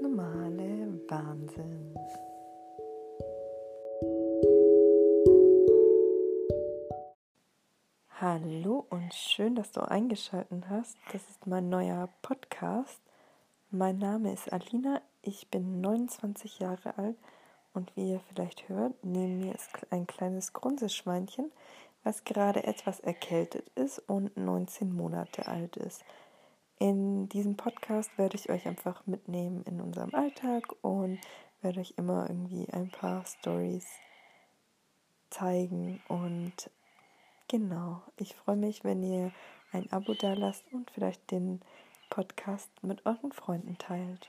normale Wahnsinn. Hallo und schön, dass du eingeschaltet hast. Das ist mein neuer Podcast. Mein Name ist Alina, ich bin 29 Jahre alt und wie ihr vielleicht hört, neben mir ist ein kleines Grunzeschweinchen, was gerade etwas erkältet ist und 19 Monate alt ist. In diesem Podcast werde ich euch einfach mitnehmen in unserem Alltag und werde euch immer irgendwie ein paar Stories zeigen und genau, ich freue mich, wenn ihr ein Abo da lasst und vielleicht den Podcast mit euren Freunden teilt.